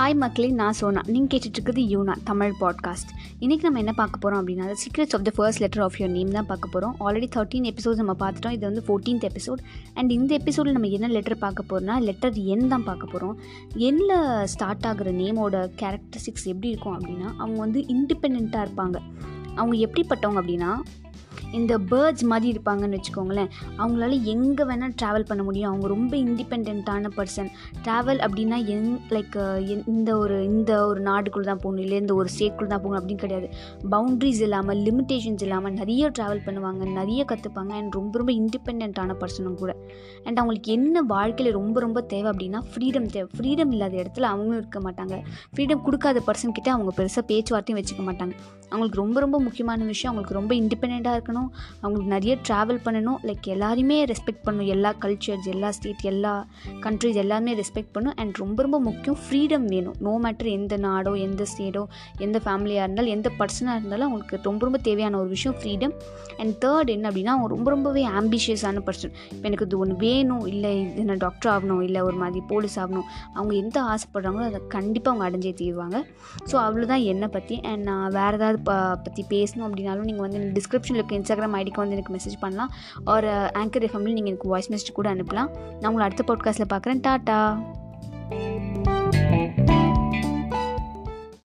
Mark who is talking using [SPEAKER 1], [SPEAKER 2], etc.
[SPEAKER 1] Hi மக்களே நான் சோனா. நீங்கள் கேட்டுட்ருக்குது யூனா தமிழ் பாட்காஸ்ட் இன்றைக்கி நம்ம என்ன பார்க்க போகிறோம் அப்படின்னா secrets of the first letter of your name தான் பார்க்க போகிறோம் ஆல்ரெடி தேர்ட்டீன் எபிசோட்ஸ் நம்ம பார்த்துட்டோம். இது வந்து ஃபோர்டீன்த் எபிசோட் அண்ட் இந்த எபிசோடில் நம்ம என்ன லெட்டர் பார்க்க போகிறோம்னா லெட்டர் என் தான் பார்க்க போகிறோம் எண்ணில் ஸ்டார்ட் ஆகிற நேமோட கேரக்டரிஸ்டிக்ஸ் எப்படி இருக்கும் அப்படின்னா அவங்க வந்து இண்டிபெண்ட்டாக இருப்பாங்க. அவங்க எப்படிப்பட்டவங்க அப்படின்னா இந்த பேர்ட்ஸ் மாதிரி இருப்பாங்கன்னு வச்சுக்கோங்களேன். அவங்களால எங்கே வேணால் ட்ராவல் பண்ண முடியும். அவங்க ரொம்ப இண்டிபெண்ட்டான பர்சன் ட்ராவல் அப்படின்னா எங் லைக் இந்த ஒரு இந்த ஒரு நாடுக்குள்ளே தான் போகணும். இல்லை இந்த ஒரு ஸ்டேட்குள்ளே தான் போகணும் அப்படின்னு கிடையாது. பவுண்ட்ரிஸ் இல்லாமல் லிமிட்டேஷன்ஸ் இல்லாமல் நிறைய ட்ராவல் பண்ணுவாங்க நிறைய கற்றுப்பாங்க அண்ட் ரொம்ப ரொம்ப இண்டிபெண்ட்டான பர்சனும் கூட. அண்ட் அவங்களுக்கு என்ன வாழ்க்கையில் ரொம்ப ரொம்ப தேவை அப்படின்னா ஃப்ரீடம் தேவை. ஃப்ரீடம் இல்லாத இடத்துல அவங்களும் இருக்க மாட்டாங்க. ஃப்ரீடம் கொடுக்காத பர்சன் கிட்டே அவங்க பெருசாக பேச்சுவார்த்தையும் வச்சுக்க மாட்டாங்க. அவங்களுக்கு ரொம்ப ரொம்ப முக்கியமான விஷயம். அவங்களுக்கு ரொம்ப இண்டிபெண்ட்டாக இருக்கணும். அவங்களுக்கு நிறைய ட்ராவல் பண்ணணும். லைக் எல்லாருமே ரெஸ்பெக்ட் பண்ணணும். எல்லா கல்ச்சர்ஸ் எல்லா ஸ்டேட் எல்லா கண்ட்ரிஸ் எல்லாருமே ரெஸ்பெக்ட் பண்ணும் அண்ட் ரொம்ப ரொம்ப முக்கியம் ஃப்ரீடம் வேணும். நோ மேட்டர் எந்த நாடோ எந்த ஸ்டேட்டோ எந்த ஃபேமிலியாக இருந்தாலும் எந்த பர்சனாக இருந்தாலும் அவங்களுக்கு ரொம்ப ரொம்ப தேவையான ஒரு விஷயம் ஃப்ரீடம் அண்ட் தேர்ட் என்ன அப்படின்னா அவங்க ரொம்ப ரொம்பவே ஆம்பிஷியஸான பர்சன் இப்போ எனக்கு இது ஒன்று வேணும். இல்லை இது நான் டாக்டர் ஆகணும். இல்லை ஒரு மாதிரி போலீஸ் ஆகணும். அவங்க எந்த ஆசைப்படுறாங்களோ அதை கண்டிப்பாக அவங்க அடைஞ்சே தீருவாங்க. ஸோ அவ்வளோதான் என்னை பற்றி அண்ட் நான் வேறு ஏதாவது ப பற்றி பேசணும் அப்படின்னாலும் நீங்கள் வந்து டிஸ்கிரிப்ஷனில் இருக்க இன்ஸ்டாகிராம் ஐடிக்கு வந்து எனக்கு மெசேஜ் பண்ணலாம். ஒரு ஆங்கர் எஃப்எம்ல நீங்கள் எனக்கு வாய்ஸ் மெசேஜ் கூட அனுப்பலாம். நான் உங்களை அடுத்த பாட்காஸ்ட்டில் பார்க்குறேன் டாட்டா!